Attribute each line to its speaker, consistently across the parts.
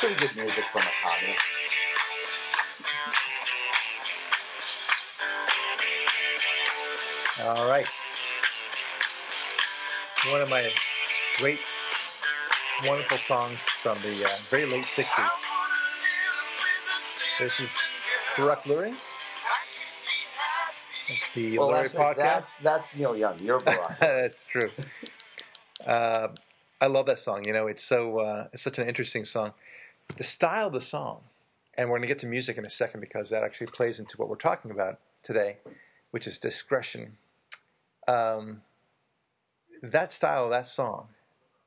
Speaker 1: Pretty good music from Akami.
Speaker 2: All right. One of my great, wonderful songs from the uh, very late 60s. This is Barak Lurie. The
Speaker 1: Well,
Speaker 2: Lurie
Speaker 1: that's,
Speaker 2: podcast.
Speaker 1: that's that's Neil Young. You're Barak.
Speaker 2: That's true. Uh, I love that song. You know, it's so uh, it's such an interesting song. The style of the song, and we're going to get to music in a second because that actually plays into what we're talking about today, which is discretion. Um, that style of that song,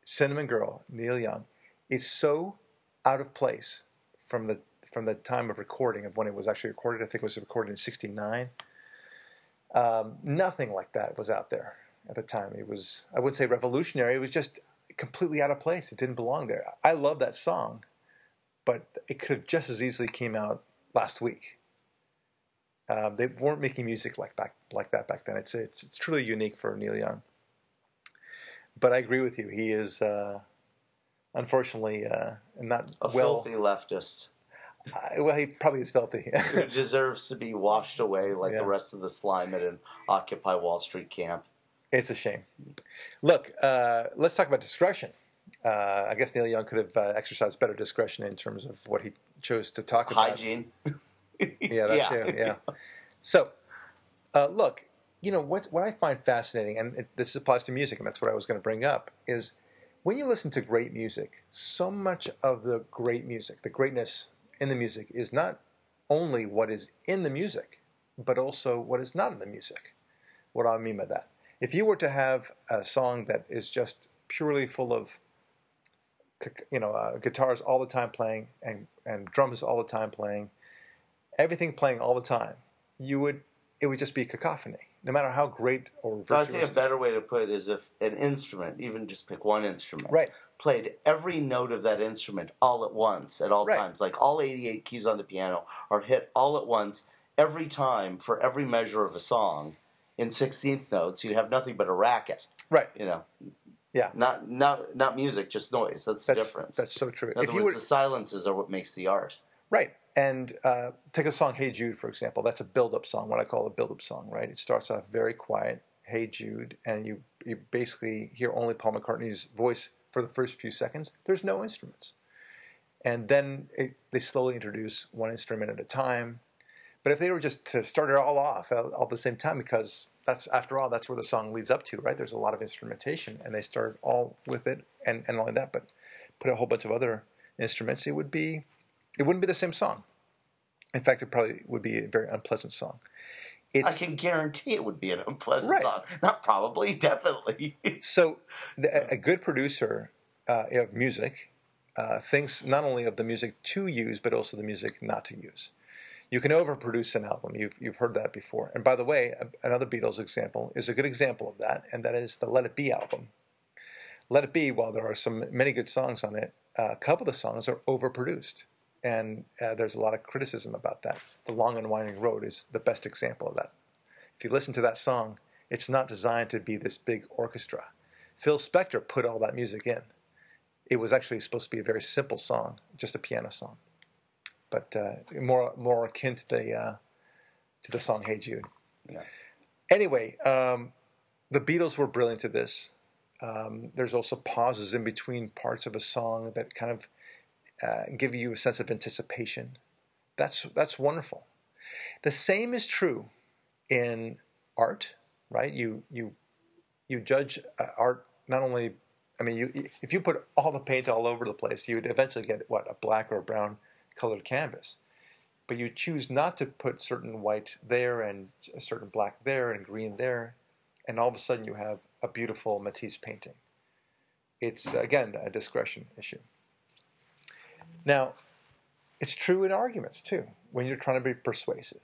Speaker 2: "Cinnamon Girl," Neil Young, is so out of place from the from the time of recording of when it was actually recorded. I think it was recorded in '69. Um, nothing like that was out there at the time. It was, I wouldn't say revolutionary. It was just completely out of place. It didn't belong there. I love that song, but it could have just as easily came out last week. Uh, they weren't making music like back like that back then. It's it's, it's truly unique for Neil Young. But I agree with you. He is uh, unfortunately uh, not
Speaker 1: A
Speaker 2: well.
Speaker 1: filthy leftist
Speaker 2: well, he probably is filthy.
Speaker 1: who deserves to be washed away like
Speaker 2: Yeah.
Speaker 1: the rest of the slime at an Occupy Wall Street camp.
Speaker 2: It's a shame. Look, uh, let's talk about discretion. Uh, I guess Neil Young could have uh, exercised better discretion in terms of what he chose to talk about.
Speaker 1: Hygiene.
Speaker 2: Yeah, that too. Yeah. So, uh, look, you know what? What I find fascinating, and it, this applies to music, and that's what I was going to bring up, is when you listen to great music. So much of the great music, the greatness in the music, is not only what is in the music, but also what is not in the music. What do I mean by that? If you were to have a song that is just purely full of you know, uh, guitars all the time playing and, and drums all the time playing, everything playing all the time, you would it would just be cacophony, no matter how great or
Speaker 1: So I think a better way to put it is if an instrument, even just pick one instrument,
Speaker 2: Right.
Speaker 1: played every note of that instrument all at once at all
Speaker 2: Right.
Speaker 1: times, like all 88 keys on the piano are hit all at once every time for every measure of a song in 16th notes, you have nothing but a racket.
Speaker 2: right.
Speaker 1: You know,
Speaker 2: Yeah.
Speaker 1: not not not music, just noise. That's the difference.
Speaker 2: that's so true.
Speaker 1: in other
Speaker 2: If you
Speaker 1: words,
Speaker 2: were,
Speaker 1: the silences are what makes the art.
Speaker 2: right, and uh, take a song, "Hey Jude," for example. That's a build-up song, what I call a build-up song. Right, it starts off very quiet, "Hey Jude," and you you basically hear only Paul McCartney's voice for the first few seconds. There's no instruments, and then it, they slowly introduce one instrument at a time. But if they were just to start it all off all at the same time, because that's after all that's where the song leads up to, right? There's a lot of instrumentation, and they start all with it, and and not only that, but put a whole bunch of other instruments. It would be, it wouldn't be the same song. In fact, it probably would be a very unpleasant song.
Speaker 1: I can guarantee it would be an unpleasant
Speaker 2: Right.
Speaker 1: song. Not probably, definitely.
Speaker 2: so the, a good producer uh, of music uh, thinks not only of the music to use, but also the music not to use. You can overproduce an album. You've, you've heard that before. And by the way, another Beatles example is a good example of that, and that is the Let It Be album. Let It Be, while there are some many good songs on it, uh, a couple of the songs are overproduced. And uh, there's a lot of criticism about that. The Long and Winding Road is the best example of that. If you listen to that song, it's not designed to be this big orchestra. Phil Spector put all that music in. It was actually supposed to be a very simple song, just a piano song, but uh, more more akin to the uh, to the song "Hey Jude."
Speaker 1: Yeah.
Speaker 2: Anyway, um, the Beatles were brilliant at this. Um, there's also pauses in between parts of a song that kind of uh, give you a sense of anticipation. That's that's wonderful. The same is true in art, right? You you you judge uh, art not only. I mean, you if you put all the paint all over the place, you'd eventually get what a black or a brown colored canvas. But you choose not to put certain white there and a certain black there and green there, and all of a sudden you have a beautiful Matisse painting. It's again a discretion issue. Now, it's true in arguments too. When you're trying to be persuasive,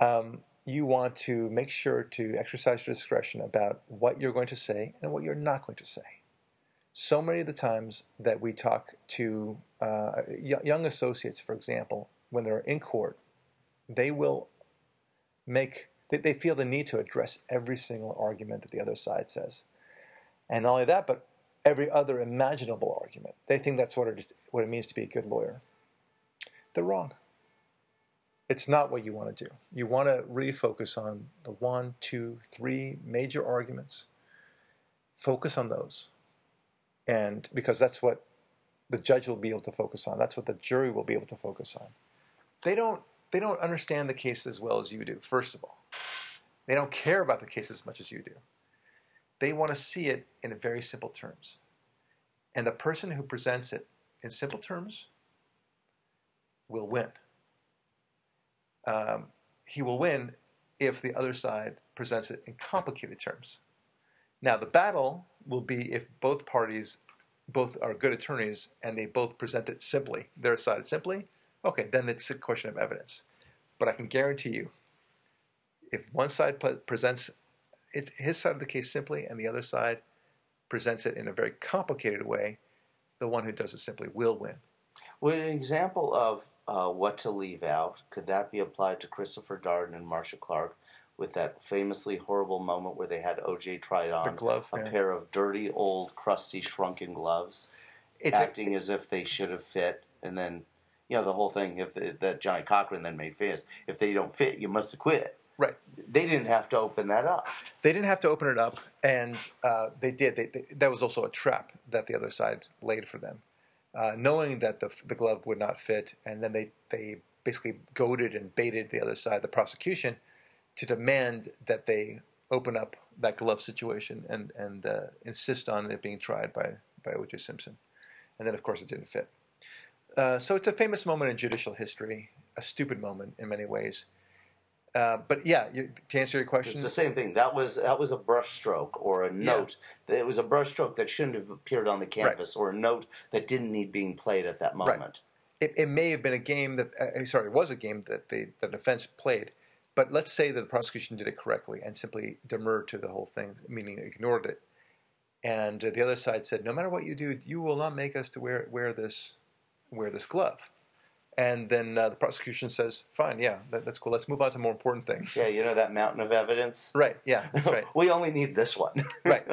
Speaker 2: um, you want to make sure to exercise your discretion about what you're going to say and what you're not going to say. So many of the times that we talk to uh, young associates, for example, when they're in court, they will make they, they feel the need to address every single argument that the other side says, and not only that, but every other imaginable argument. They think that's what it, what it means to be a good lawyer. They're wrong. It's not what you want to do. You want to really focus on the one, two, three major arguments. Focus on those. And because that's what the judge will be able to focus on. That's what the jury will be able to focus on. They don't they don't understand the case as well as you do, first of all. They don't care about the case as much as you do. They want to see it in very simple terms. And the person who presents it in simple terms will win. Um, he will win if the other side presents it in complicated terms. Now, the battle will be if both parties both are good attorneys and they both present it simply, their side simply, okay, then it's a question of evidence. But I can guarantee you, if one side presents it, his side of the case simply and the other side presents it in a very complicated way, the one who does it simply will win.
Speaker 1: Would an example of uh, what to leave out could that be applied to Christopher Darden and Marcia Clark with that famously horrible moment where they had OJ tried on
Speaker 2: glove,
Speaker 1: a
Speaker 2: yeah.
Speaker 1: pair of dirty, old, crusty, shrunken gloves,
Speaker 2: It's a-
Speaker 1: acting as if they should have fit, and then you know the whole thing. If that Johnnie Cochran then made famous, if they don't fit, you must have quit.
Speaker 2: Right.
Speaker 1: They didn't have to open that up.
Speaker 2: They didn't have to open it up, and uh, they did. They, they, that was also a trap that the other side laid for them, uh, knowing that the, the glove would not fit, and then they they basically goaded and baited the other side, the prosecution, to demand that they open up that glove situation and and uh, insist on it being tried by by O.J. Simpson, and then of course it didn't fit. Uh, so it's a famous moment in judicial history, a stupid moment in many ways. Uh, but yeah, you, to answer your question,
Speaker 1: It's the same thing. That was that was a brushstroke or a note. It was a brushstroke that shouldn't have appeared on the canvas, or a note that didn't need being played at that moment.
Speaker 2: it, it may have been a game that uh, sorry, it was a game that the the defense played. But let's say that the prosecution did it correctly and simply demurred to the whole thing, meaning ignored it. And the other side said, "No matter what you do, you will not make us to wear wear this wear this glove." And then uh, the prosecution says, "Fine, yeah, that, that's cool. Let's move on to more important things."
Speaker 1: Yeah, you know that mountain of evidence.
Speaker 2: Right. Yeah, that's right.
Speaker 1: we only need this one.
Speaker 2: Right.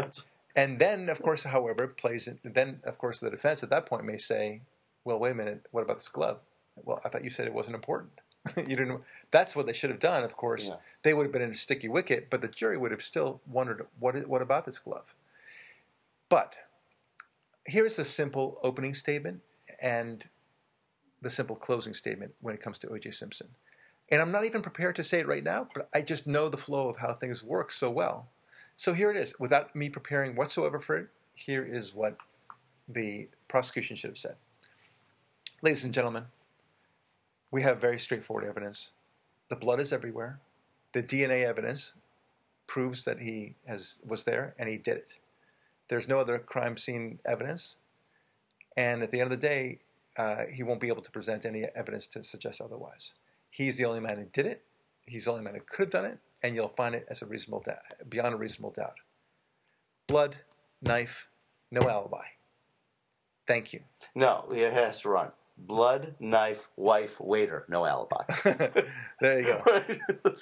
Speaker 2: And then, of course, however, it plays. In, then, of course, the defense at that point may say, "Well, wait a minute. What about this glove? Well, I thought you said it wasn't important. you didn't. That's what they should have done. Of course,
Speaker 1: Yeah.
Speaker 2: they would have been in a sticky wicket, but the jury would have still wondered what what about this glove. But here's the simple opening statement and the simple closing statement when it comes to O.J. Simpson. And I'm not even prepared to say it right now, but I just know the flow of how things work so well. So here it is. Without me preparing whatsoever for it, here is what the prosecution should have said. Ladies and gentlemen, we have very straightforward evidence. The blood is everywhere. The DNA evidence proves that he has was there and he did it. There's no other crime scene evidence, and at the end of the day, uh, he won't be able to present any evidence to suggest otherwise. He's the only man who did it. He's the only man who could have done it, and you'll find it as a reasonable doubt, beyond a reasonable doubt. Blood, knife, no alibi. Thank you.
Speaker 1: no, it has to run. Blood, knife, wife, waiter, no alibi.
Speaker 2: there you go.
Speaker 1: Right?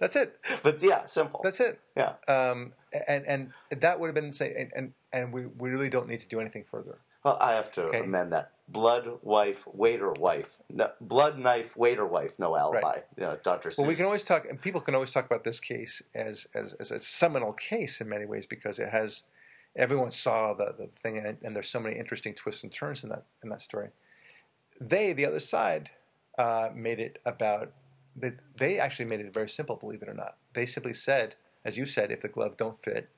Speaker 2: That's it.
Speaker 1: but yeah, simple.
Speaker 2: That's it.
Speaker 1: yeah.
Speaker 2: Um, and and that would have been say, and, and and we, we really don't need to do anything further.
Speaker 1: Well, I have to
Speaker 2: Okay.
Speaker 1: amend that. Blood, wife, waiter, wife. No, blood, knife, waiter, wife, no alibi.
Speaker 2: Right.
Speaker 1: You know, Dr. Seuss.
Speaker 2: Well, we can always talk, and people can always talk about this case as as, as a seminal case in many ways because it has everyone saw the, the thing, and, and there's so many interesting twists and turns in that in that story. They, the other side, uh, made it about. They, they actually made it very simple, believe it or not. They simply said, as you said, if the glove don't fit,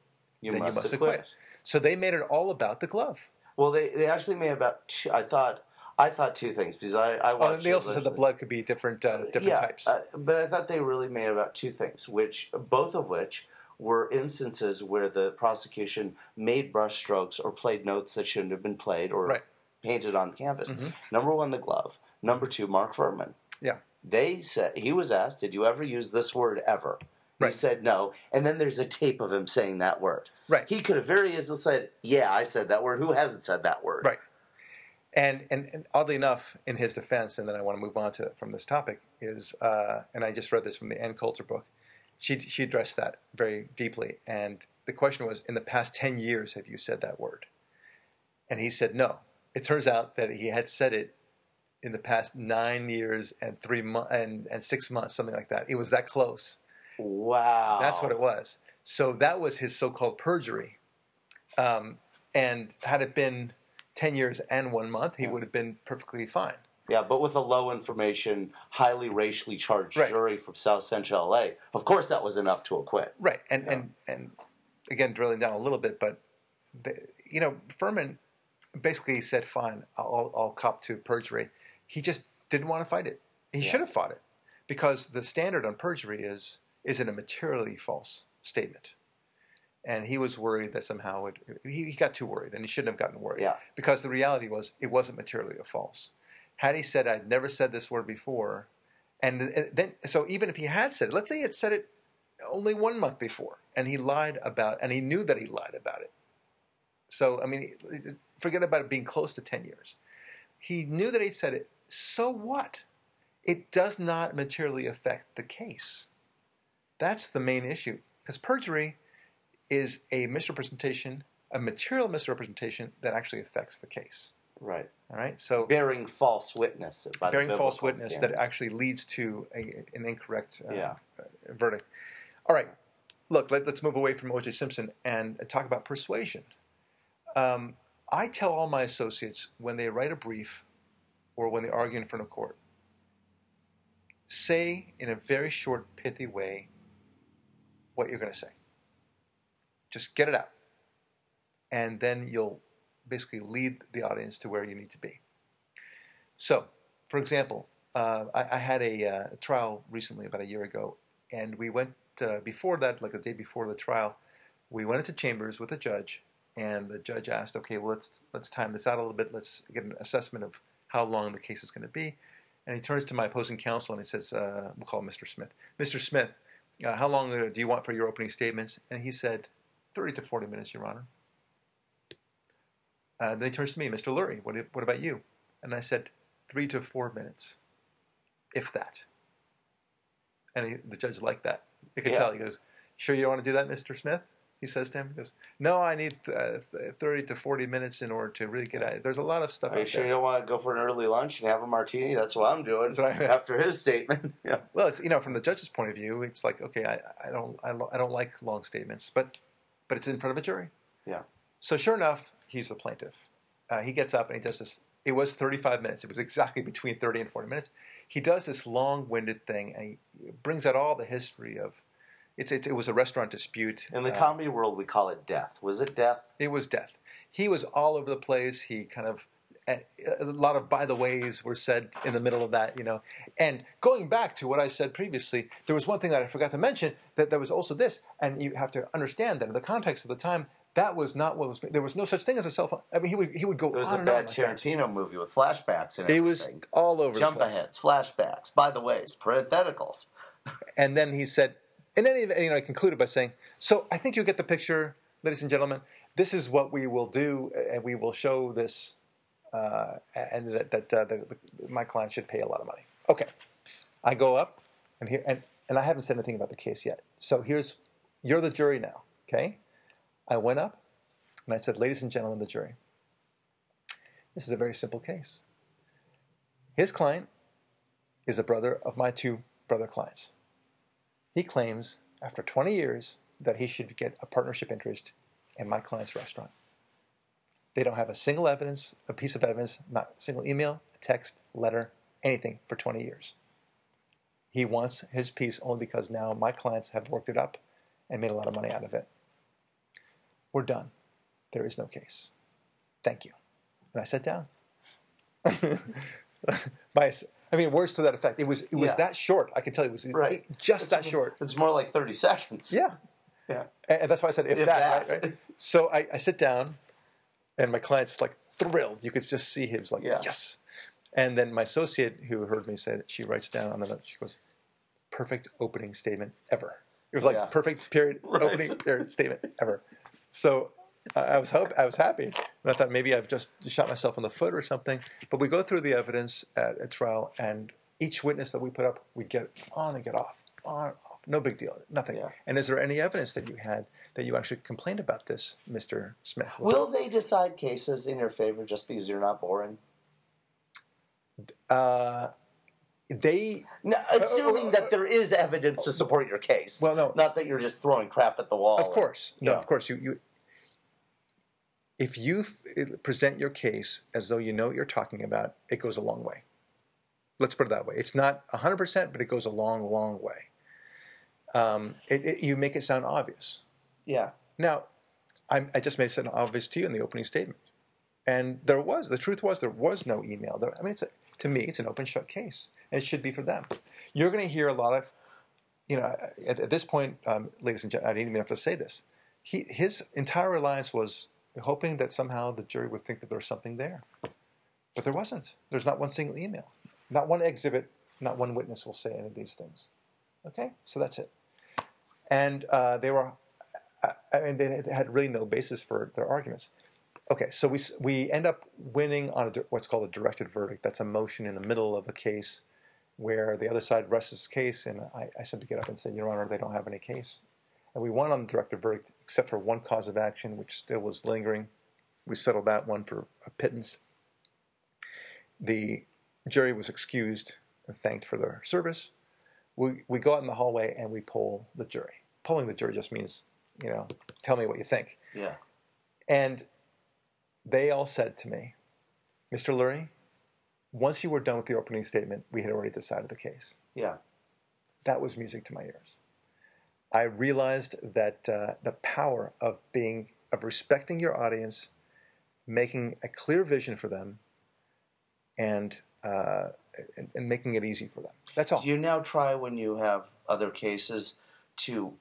Speaker 1: you
Speaker 2: then
Speaker 1: must,
Speaker 2: you must
Speaker 1: acquit.
Speaker 2: acquit. So they made it all about the glove.
Speaker 1: Well, they, they actually made about. Two, I thought I thought two things because I I
Speaker 2: Oh,
Speaker 1: watched.
Speaker 2: and they also said the blood could be different uh, different
Speaker 1: yeah,
Speaker 2: types.
Speaker 1: uh, but I thought they really made about two things, which both of which were instances where the prosecution made brushstrokes or played notes that shouldn't have been played or
Speaker 2: Right.
Speaker 1: Painted on canvas.
Speaker 2: Mhm.
Speaker 1: Number one, the glove. Number two, Mark Fuhrman.
Speaker 2: Yeah.
Speaker 1: They said he was asked, "Did you ever use this word ever?" He said no, and then there's a tape of him saying that word.
Speaker 2: Right.
Speaker 1: He could have very easily said, "Yeah, I said that word." Who hasn't said that word?
Speaker 2: Right. And, and and oddly enough, in his defense, and then I want to move on to from this topic is, uh, and I just read this from the Ann Coulter book. She she addressed that very deeply, and the question was, in the past ten years, have you said that word? And he said no. It turns out that he had said it in the past nine years and three months and, and six months, something like that. It was that close.
Speaker 1: Wow.
Speaker 2: That's what it was. So that was his so-called perjury. Um, and had it been ten years and one month, he would have been perfectly fine.
Speaker 1: Yeah, but with a low information, highly racially charged
Speaker 2: Right.
Speaker 1: jury from South Central LA, of course that was enough to acquit.
Speaker 2: Right, and and and again, drilling down a little bit, but the, you know, Fuhrman basically he said, "Fine, I'll, I'll cop to perjury." He just didn't want to fight it. He
Speaker 1: Yeah.
Speaker 2: should have fought it because the standard on perjury is is it a materially false statement, and he was worried that somehow it, he, he got too worried, and he shouldn't have gotten worried
Speaker 1: Yeah.
Speaker 2: because the reality was it wasn't materially a false. Had he said, "I'd never said this word before," and uh, then so even if he had said it, let's say he had said it only one month before, and he lied about, and he knew that he lied about it. So I mean, forget about it being close to ten years. He knew that he said it. So what? It does not materially affect the case. That's the main issue because perjury is a misrepresentation, a material misrepresentation that actually affects the case.
Speaker 1: Right.
Speaker 2: All right. So
Speaker 1: Bearing false witness. By the
Speaker 2: bearing false witness
Speaker 1: standard.
Speaker 2: that actually leads to a, an incorrect uh,
Speaker 1: Yeah.
Speaker 2: uh, verdict. All right, look, let, us move away from O.J. Simpson and talk about persuasion. Um, I tell all my associates when they write a brief or when they argue in front of court, say in a very short, pithy way what you're going to say. Just get it out. And then you'll basically lead the audience to where you need to be. So, for example, uh, I, I had a uh, trial recently, about a year ago, and we went uh, before that, like the day before the trial, we went into chambers with a judge, and the judge asked, "Okay, well, let's let's time this out a little bit. Let's get an assessment of how long the case is going to be." And he turns to my opposing counsel and he says, uh, "We'll call him Mr. Smith. Mr. Smith, uh, how long uh, do you want for your opening statements?" And he said, 30 to 40 minutes, Your Honor." Uh, then he turns to me, Mr. Lurie, what, what about you? And I said, three to four minutes, if that. And he, the judge liked that. You could
Speaker 1: Yeah.
Speaker 2: tell. He goes, "Sure, you don't want to do that, Mr. Smith?" He says to him, "He goes, no, I need uh, thirty to forty minutes in order to really get at it. There's a lot of stuff
Speaker 1: Are you
Speaker 2: out
Speaker 1: sure
Speaker 2: there."
Speaker 1: you don't want to go for an early lunch and have a martini? That's what I'm doing
Speaker 2: right.
Speaker 1: after his statement. yeah.
Speaker 2: Well, it's you know from the judge's point of view, it's like okay, I, I don't I, lo- I don't like long statements, but but it's in front of a jury.
Speaker 1: Yeah.
Speaker 2: So sure enough, he's the plaintiff. Uh, he gets up and he does this. It was 35 minutes. It was exactly between 30 and 40 minutes. He does this long-winded thing and he brings out all the history of. It's, it's it was a restaurant dispute.
Speaker 1: In the
Speaker 2: Uh,
Speaker 1: comedy world, we call it death. Was it death?
Speaker 2: it was death. He was all over the place. He kind of a lot of by the ways were said in the middle of that, you know. And going back to what I said previously, there was one thing that I forgot to mention that there was also this, and you have to understand that in the context of the time, that was not what was. There was no such thing as a cell phone. I mean, he would he would go
Speaker 1: It was
Speaker 2: on
Speaker 1: a bad
Speaker 2: on like.
Speaker 1: Tarantino movie with flashbacks and
Speaker 2: It was all over
Speaker 1: Jump
Speaker 2: the place.
Speaker 1: aheads, flashbacks, by the ways, parentheticals.
Speaker 2: And then he said, and then you know, I concluded by saying, "So I think you get the picture, ladies and gentlemen. This is what we will do, and we will show this, uh, and that, that uh, the, the, my client should pay a lot of money." Okay, I go up, and here, and, and I haven't said anything about the case yet. So here's, you're the jury now. Okay, I went up, and I said, "Ladies and gentlemen, the jury. This is a very simple case. His client is a brother of my two brother clients." He claims, after 20 years, that he should get a partnership interest in my client's restaurant. They don't have a single evidence, a piece of evidence, not a single email, a text, letter, anything for 20 years. He wants his piece only because now my clients have worked it up and made a lot of money out of it. We're done. There is no case. Thank you. And I sat down. My, I mean, words to that effect. It was it was
Speaker 1: Yeah.
Speaker 2: that short. I can tell you, it was
Speaker 1: Right.
Speaker 2: just that
Speaker 1: It's-
Speaker 2: short.
Speaker 1: It's more like 30 seconds.
Speaker 2: Yeah.
Speaker 1: Yeah.
Speaker 2: And that's why I said if,
Speaker 1: If
Speaker 2: that.
Speaker 1: that.
Speaker 2: Right, right? So I, I sit down, and my client's like thrilled. You could just see him was like
Speaker 1: Yeah.
Speaker 2: yes. And then my associate who heard me say it, she writes down on the note. She goes, "Perfect opening statement ever." It was like
Speaker 1: Yeah.
Speaker 2: perfect period
Speaker 1: Right.
Speaker 2: opening period statement ever. So I was hope I was happy, and I thought maybe I've just shot myself in the foot or something. But we go through the evidence at a trial, and each witness that we put up, we get on and get off, on off, no big deal, nothing.
Speaker 1: Yeah.
Speaker 2: And is there any evidence that you had that you actually complained about this, Mister Smith?
Speaker 1: Will they decide cases in your favor just because you're not boring?
Speaker 2: Uh, they
Speaker 1: No, assuming that there is evidence to support your case.
Speaker 2: Well, no.
Speaker 1: not that you're just throwing crap at the wall.
Speaker 2: Of course, no,
Speaker 1: Yeah.
Speaker 2: of course. You, you, if you f- present your case as though you know what you're talking about, it goes a long way. Let's put it that way. It's not 100%, but it goes a long, long way. Um, it, it, you make it sound obvious.
Speaker 1: Yeah.
Speaker 2: Now, I, I just made it sound obvious to you in the opening statement. And there was, the truth was, there was no email. There, I mean, it's a, to me, it's an open shut case, and it should be for them. You're going to hear a lot of, you know, at, at this point, um, ladies and gentlemen, I didn't even have to say this. He, his entire reliance was hoping that somehow the jury would think that there was something there. But there wasn't. There's not one single email, not one exhibit, not one witness will say any of these things. Okay, so that's it. And uh, they were, I, I mean, they had really no basis for their arguments. Okay, so we we end up winning on a, what's called a directed verdict. That's a motion in the middle of a case where the other side rests its case, and I, I simply get up and say, Your Honor, they don't have any case. And we won on the directed verdict, except for one cause of action, which still was lingering. We settled that one for a pittance. The jury was excused and thanked for their service. We, we go out in the hallway and we poll the jury. Polling the jury just means, you know, tell me what you think.
Speaker 1: Yeah.
Speaker 2: And they all said to me, Mr. Lurie, once you were done with the opening statement, we had already decided the case.
Speaker 1: Yeah.
Speaker 2: That was music to my ears. I realized that uh, the power of being, of respecting your audience, making a clear vision for them, and, uh, and, and making it easy for them. That's all.
Speaker 1: Do you now try when you have other cases to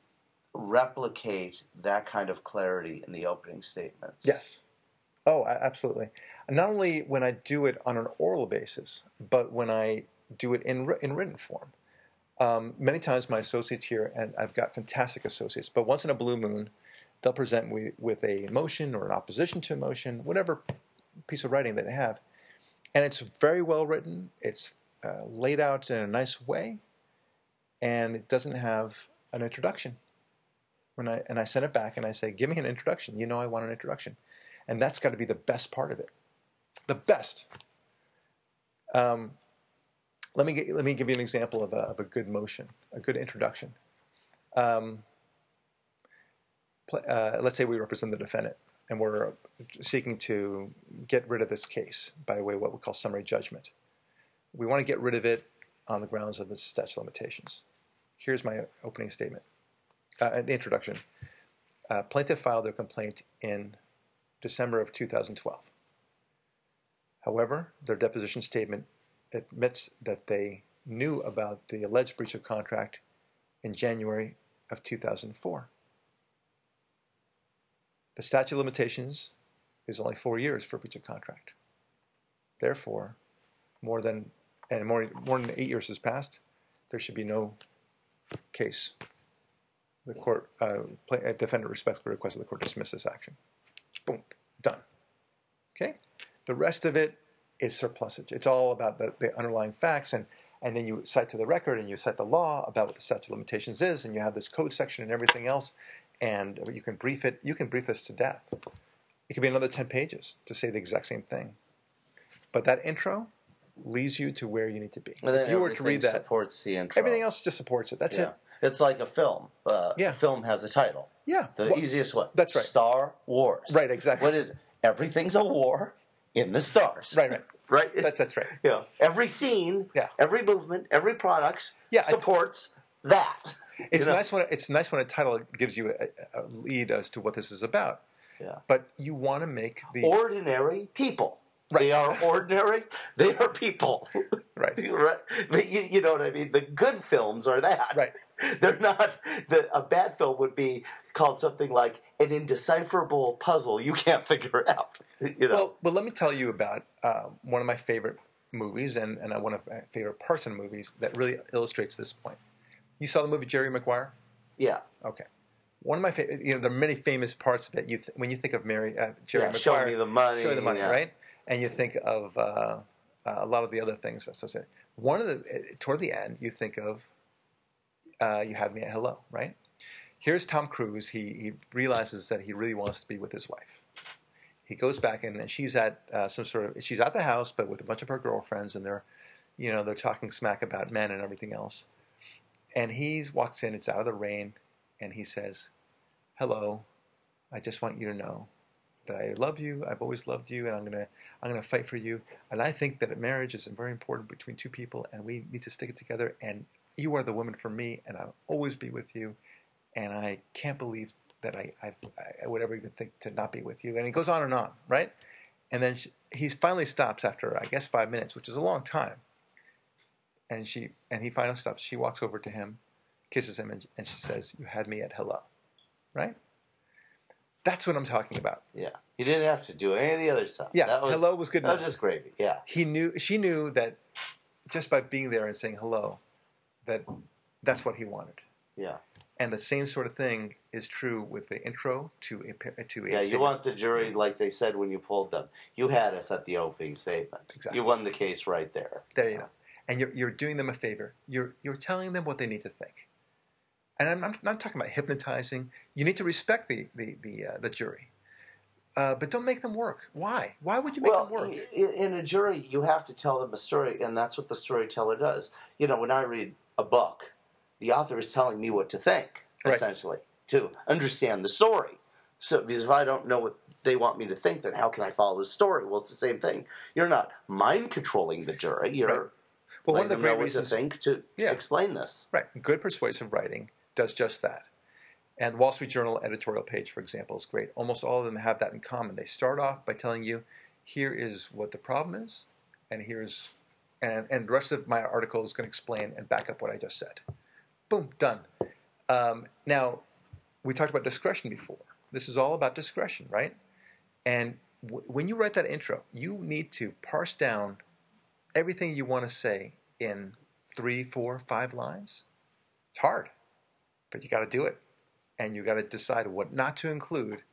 Speaker 1: replicate that kind of clarity in the opening statements?
Speaker 2: Yes. Oh, absolutely. Not only when I do it on an oral basis, but when I do it in, in written form. Um, many times my associates here, and I've got fantastic associates, but once in a blue moon, they'll present me with a motion or an opposition to a motion, whatever piece of writing that they have. And it's very well written, it's uh, laid out in a nice way, and it doesn't have an introduction. When I, and I send it back and I say, Give me an introduction. You know, I want an introduction. And that's got to be the best part of it. The best. Um, let me get, let me give you an example of a, of a good motion, a good introduction. Um, uh, let's say we represent the defendant, and we're seeking to get rid of this case by way of what we call summary judgment. We want to get rid of it on the grounds of its statute of limitations. Here's my opening statement, uh, the introduction. Uh, plaintiff filed their complaint in December of 2012. However, their deposition statement admits that they knew about the alleged breach of contract in January of 2004. The statute of limitations is only four years for breach of contract. Therefore, more than and more, more than eight years has passed, there should be no case. The court, uh, play, defendant respectfully requests that the court dismiss this action. Boom, done. Okay? The rest of it is surplusage. It's all about the, the underlying facts, and, and then you cite to the record and you cite the law about what the statute of limitations is, and you have this code section and everything else, and you can brief it. You can brief this to death. It could be another 10 pages to say the exact same thing. But that intro leads you to where you need to be. If you were to read that,
Speaker 1: supports the intro.
Speaker 2: everything else just supports it. That's
Speaker 1: yeah.
Speaker 2: it.
Speaker 1: It's like a film. Uh,
Speaker 2: Yeah.
Speaker 1: A film has a title.
Speaker 2: Yeah.
Speaker 1: The
Speaker 2: Well,
Speaker 1: easiest one.
Speaker 2: that's right.
Speaker 1: Star Wars.
Speaker 2: Right, exactly.
Speaker 1: What is it? Everything's a war in the stars.
Speaker 2: Right, right.
Speaker 1: Right?
Speaker 2: That's, that's right.
Speaker 1: yeah. Every scene,
Speaker 2: Yeah.
Speaker 1: every movement, every product
Speaker 2: Yeah,
Speaker 1: supports that.
Speaker 2: It's
Speaker 1: You know?
Speaker 2: nice when it's nice when a title gives you a, a lead as to what this is about.
Speaker 1: Yeah.
Speaker 2: But you want to make the
Speaker 1: Ordinary people.
Speaker 2: Right.
Speaker 1: They are ordinary. They are people.
Speaker 2: right,
Speaker 1: right? You, you know what I mean? The good films are that.
Speaker 2: right.
Speaker 1: They're not. The, a bad film would be called something like an indecipherable puzzle you can't figure out. You know.
Speaker 2: Well, but let me tell you about uh, one of my favorite movies and, and uh, one of my favorite parts the movies that really illustrates this point. You saw the movie Jerry Maguire?
Speaker 1: yeah.
Speaker 2: Okay. One of my favorite, you know, there are many famous parts of it. You th- when you think of Mary, uh, Jerry
Speaker 1: Yeah,
Speaker 2: Maguire,
Speaker 1: show me the money,
Speaker 2: show me the money,
Speaker 1: yeah.
Speaker 2: right? And you think of uh, uh, a lot of the other things associated. One of the uh, toward the end, you think of uh, you had me at hello, right? Here's Tom Cruise. He, he realizes that he really wants to be with his wife. He goes back in, and she's at uh, some sort of she's at the house, but with a bunch of her girlfriends, and they're, you know, they're talking smack about men and everything else. And he walks in. It's out of the rain, and he says, "Hello, I just want you to know that I love you. I've always loved you, and I'm gonna I'm gonna fight for you. And I think that marriage is very important between two people, and we need to stick it together. And you are the woman for me, and I'll always be with you. And I can't believe that I I, I would ever even think to not be with you. And he goes on and on, right? And then she, he finally stops after I guess five minutes, which is a long time. And she and he finally stops. She walks over to him, kisses him, and, and she says, "You had me at hello," right? That's what I'm talking about.
Speaker 1: Yeah, you didn't have to do any of the other stuff.
Speaker 2: Yeah,
Speaker 1: that was,
Speaker 2: hello was good enough.
Speaker 1: That
Speaker 2: enough.
Speaker 1: was just gravy. Yeah,
Speaker 2: he knew she knew that just by being there and saying hello, that that's what he wanted.
Speaker 1: yeah,
Speaker 2: And the same sort of thing is true with the intro to a to a
Speaker 1: yeah. You want the jury, like they said when you pulled them. You had us at the opening statement.
Speaker 2: Exactly.
Speaker 1: You won the case right there.
Speaker 2: there you go, and you're you're doing them a favor. You're you're telling them what they need to think. And I'm not, not talking about hypnotizing. You need to respect the the the, uh, the jury, uh, but don't make them work. Why? Why would you make
Speaker 1: well,
Speaker 2: them work?
Speaker 1: in a jury, you have to tell them a story, and that's what the storyteller does. You know, when I read a book, the author is telling me what to think,
Speaker 2: Right.
Speaker 1: essentially, to understand the story. So, because if I don't know what they want me to think, then how can I follow the story? Well, it's the same thing. You're not mind controlling the jury. You're
Speaker 2: Right. Well, one of the great reasons
Speaker 1: to think to
Speaker 2: Yeah.
Speaker 1: explain this.
Speaker 2: Right. Good persuasive writing does just that. And Wall Street Journal editorial page, for example, is great. Almost all of them have that in common. They start off by telling you, here is what the problem is, and here's and and the rest of my article is going to explain and back up what I just said. Boom, done. Um, now, we talked about discretion before. This is all about discretion, right? And w- when you write that intro, you need to parse down everything you want to say in three, four, five lines. It's hard, but you got to do it. And you got to decide what not to include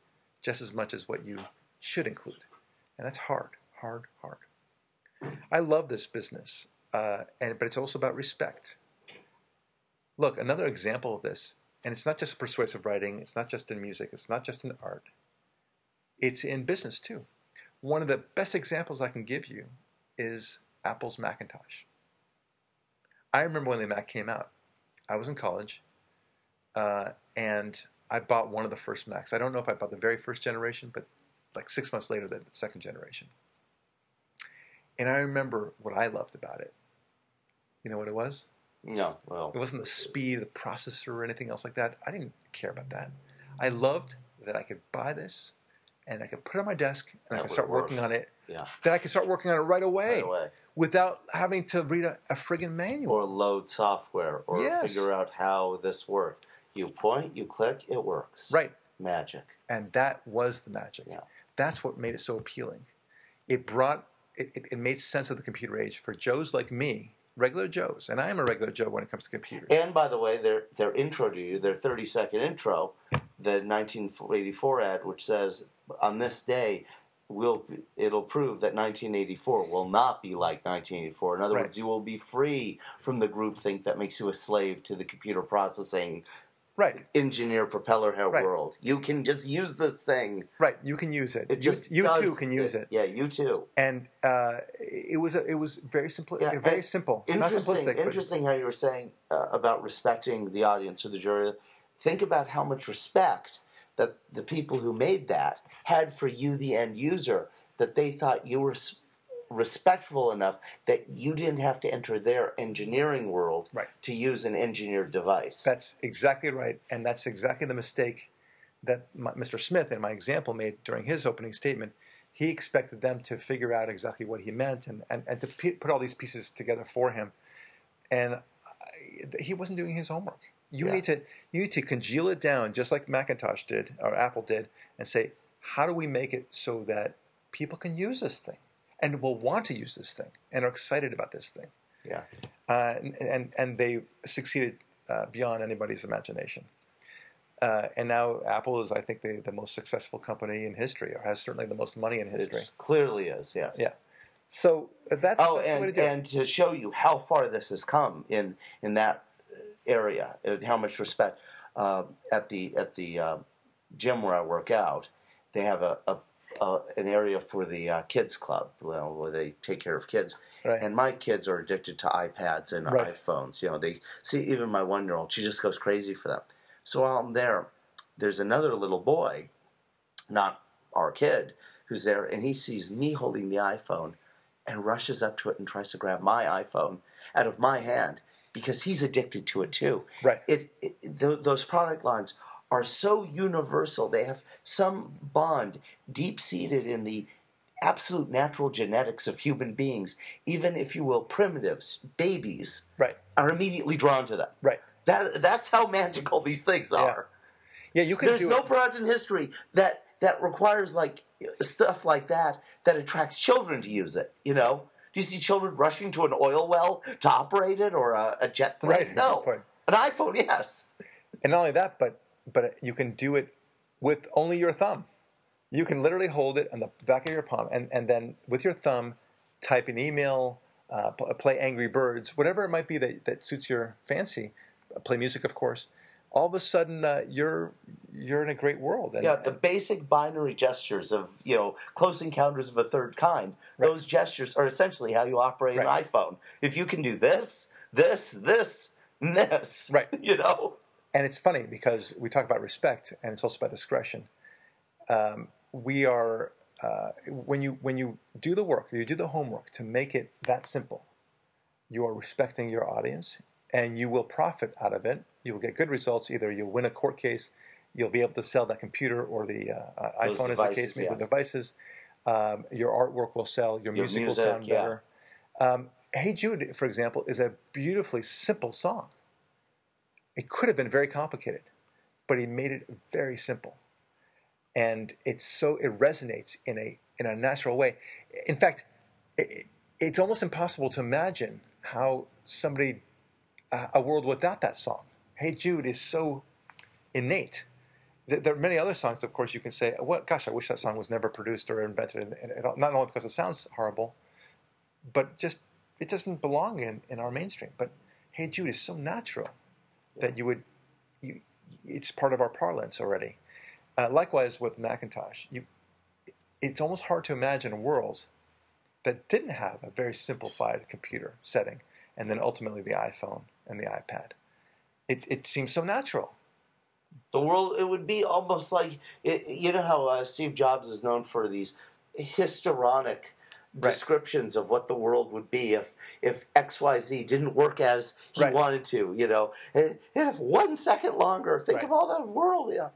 Speaker 2: just as much as what you should include. And that's hard, hard, hard. I love this business, uh, and, but it's also about respect. Look, another example of this, and it's not just persuasive writing, it's not just in music, it's not just in art, it's in business too. One of the best examples I can give you is Apple's Macintosh. I remember when the Mac came out. I was in college, uh, and I bought one of the first Macs. I don't know if I bought the very first generation, but like six months later, the second generation. And I remember what I loved about it. You know what it was?
Speaker 1: No, well,
Speaker 2: It wasn't the speed of the processor or anything else like that. I didn't care about that. I loved that I could buy this and I could put it on my desk and I could start
Speaker 1: work.
Speaker 2: working on it.
Speaker 1: yeah,
Speaker 2: That I could start working on it right away,
Speaker 1: right away.
Speaker 2: without having to read a, a friggin' manual.
Speaker 1: Or load software, or
Speaker 2: Yes.
Speaker 1: figure out how this works. You point, you click, it works.
Speaker 2: right.
Speaker 1: Magic.
Speaker 2: And that was the magic.
Speaker 1: Yeah.
Speaker 2: That's what made it so appealing. It brought, it, it, it made sense of the computer age for Joes like me, regular Joes. And I am a regular Joe when it comes to computers.
Speaker 1: And by the way, their their intro to you, their thirty second intro, the 1984 ad, which says, "On this day, will it'll prove that 1984 will not be like 1984. In other
Speaker 2: Right.
Speaker 1: words, you will be free from the groupthink that makes you a slave to the computer processing
Speaker 2: right,
Speaker 1: engineer propeller hair
Speaker 2: Right.
Speaker 1: world. You can just use this thing.
Speaker 2: right. You can use it.
Speaker 1: It just
Speaker 2: you too can use it.
Speaker 1: Yeah, you too.
Speaker 2: And uh, it was a, it was very simple,
Speaker 1: Yeah,
Speaker 2: very simple, not
Speaker 1: Interesting.
Speaker 2: but-
Speaker 1: interesting how you were saying uh, about respecting the audience or the jury. Think about how much respect that the people who made that had for you, the end user, that they thought you were respectful enough that you didn't have to enter their engineering world
Speaker 2: Right.
Speaker 1: to use an engineered device.
Speaker 2: That's exactly right, and that's exactly the mistake that my, Mr. Smith, in my example, made during his opening statement. He expected them to figure out exactly what he meant and, and, and to p- put all these pieces together for him, and I, he wasn't doing his homework. You
Speaker 1: Yeah.
Speaker 2: need to you need to congeal it down, just like Macintosh did or Apple did, and say, how do we make it so that people can use this thing and will want to use this thing and are excited about this thing?
Speaker 1: yeah.
Speaker 2: uh, and, and and they succeeded uh, beyond anybody's imagination. Uh, and now Apple is, I think, the, the most successful company in history, or has certainly the most money in history.
Speaker 1: It clearly is, yes.
Speaker 2: Yeah. So uh, that's,
Speaker 1: Oh,
Speaker 2: that's the way to
Speaker 1: and, and to show you how far this has come in in that area, how much respect uh, at the at the uh, gym where I work out. They have a, a, a an area for the uh, kids club, you know, where they take care of kids.
Speaker 2: Right.
Speaker 1: And my kids are addicted to iPads and
Speaker 2: Right.
Speaker 1: iPhones. You know, they see even my one year old, she just goes crazy for them. So while I'm there, there's another little boy, not our kid, who's there, and he sees me holding the iPhone and rushes up to it and tries to grab my iPhone out of my hand because he's addicted to it too.
Speaker 2: Right.
Speaker 1: It, it th- those product lines are so universal. They have some bond deep seated in the absolute natural genetics of human beings. Even if you will, primitives, babies,
Speaker 2: Right.
Speaker 1: are immediately drawn to them.
Speaker 2: Right.
Speaker 1: That that's how magical these things are.
Speaker 2: Yeah, you can
Speaker 1: There's no
Speaker 2: it.
Speaker 1: product in history that that requires like stuff like that that attracts children to use it. You know, do you see children rushing to an oil well to operate it or a, a jet plane?
Speaker 2: Right,
Speaker 1: No, an iPhone, yes.
Speaker 2: And not only that, but but you can do it with only your thumb. You can literally hold it on the back of your palm, and, and then with your thumb, type an email, uh, play Angry Birds, whatever it might be that, that suits your fancy. Play music, of course. All of a sudden, uh, you're you're in a great world. And,
Speaker 1: Yeah, the basic binary gestures of you know close encounters of a third kind.
Speaker 2: Right.
Speaker 1: Those gestures are essentially how you operate
Speaker 2: Right.
Speaker 1: an iPhone. If you can do this, this, this, and this,
Speaker 2: Right.
Speaker 1: You know,
Speaker 2: and it's funny because we talk about respect, and it's also about discretion. Um, we are uh, when you when you do the work, you do the homework to make it that simple. You are respecting your audience, and you will profit out of it. You will get good results. Either you'll win a court case, you'll be able to sell that computer or the uh, uh, iPhone, as the case may be, the devices. Um, your artwork will sell. Your,
Speaker 1: Your
Speaker 2: music,
Speaker 1: music,
Speaker 2: will sound
Speaker 1: yeah.
Speaker 2: better. Um, hey Jude, for example, is a beautifully simple song. It could have been very complicated, but he made it very simple, and it's so it resonates in a in a natural way. In fact, it, it's almost impossible to imagine how somebody uh, a world without that song. Hey Jude is so innate. There are many other songs, of course, you can say, "What? Gosh, I wish that song was never produced or invented." Not only because it sounds horrible, but just it doesn't belong in, in our mainstream. But "Hey Jude" is so natural that you would, you, it's part of our parlance already. Uh, likewise with Macintosh, you, it's almost hard to imagine a world that didn't have a very simplified computer setting, and then ultimately the iPhone and the iPad. It, it seems so natural.
Speaker 1: the world it would be almost like it, you know how uh, Steve Jobs is known for these histrionic
Speaker 2: Right.
Speaker 1: descriptions of what the world would be if if X Y Z didn't work as he
Speaker 2: Right.
Speaker 1: wanted to. You know, and, and if one second longer, think
Speaker 2: Right.
Speaker 1: of all that world. Yeah,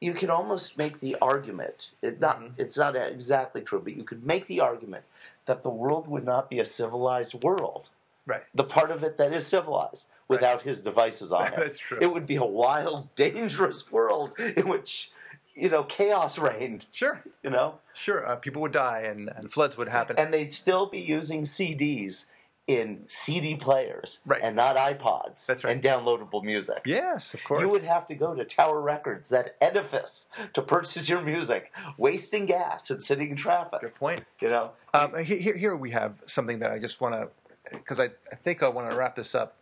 Speaker 1: you can almost make the argument. It not
Speaker 2: Mhm.
Speaker 1: it's not exactly true, but you could make the argument that the world would not be a civilized world.
Speaker 2: Right.
Speaker 1: The part of it that is civilized without his devices on it.
Speaker 2: That's true.
Speaker 1: It would be a wild, dangerous world in which, you know, chaos reigned,
Speaker 2: Sure.
Speaker 1: you know?
Speaker 2: Sure. Uh, people would die and, and floods would happen.
Speaker 1: And they'd still be using CDs in CD players
Speaker 2: Right.
Speaker 1: and not iPods
Speaker 2: That's right.
Speaker 1: and downloadable music.
Speaker 2: yes, of course.
Speaker 1: You would have to go to Tower Records, that edifice, to purchase your music, wasting gas and sitting in traffic.
Speaker 2: Good point.
Speaker 1: You know,
Speaker 2: Um, here, here we have something that I just want to, because I, I think I want to wrap this up,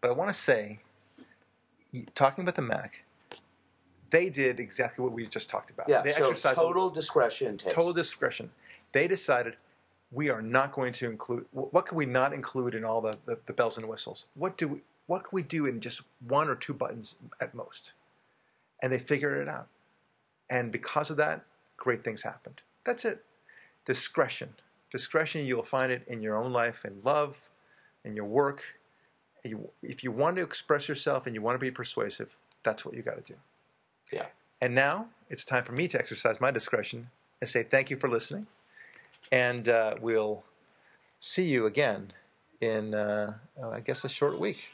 Speaker 2: but I want to say, talking about the Mac, they did exactly what we just talked about.
Speaker 1: yeah.
Speaker 2: they
Speaker 1: so
Speaker 2: exercised
Speaker 1: total discretion
Speaker 2: total discretion. They decided we are not going to include. What can we not include in all the, the, the bells and whistles? What do we, what can we do in just one or two buttons at most? And they figured it out. And because of that, great things happened. That's it. Discretion. Discretion, you'll find it in your own life, in love, in your work. If you want to express yourself and you want to be persuasive, that's what you got to do.
Speaker 1: Yeah.
Speaker 2: And now it's time for me to exercise my discretion and say thank you for listening. And uh, we'll see you again in, uh, uh, I guess, a short week.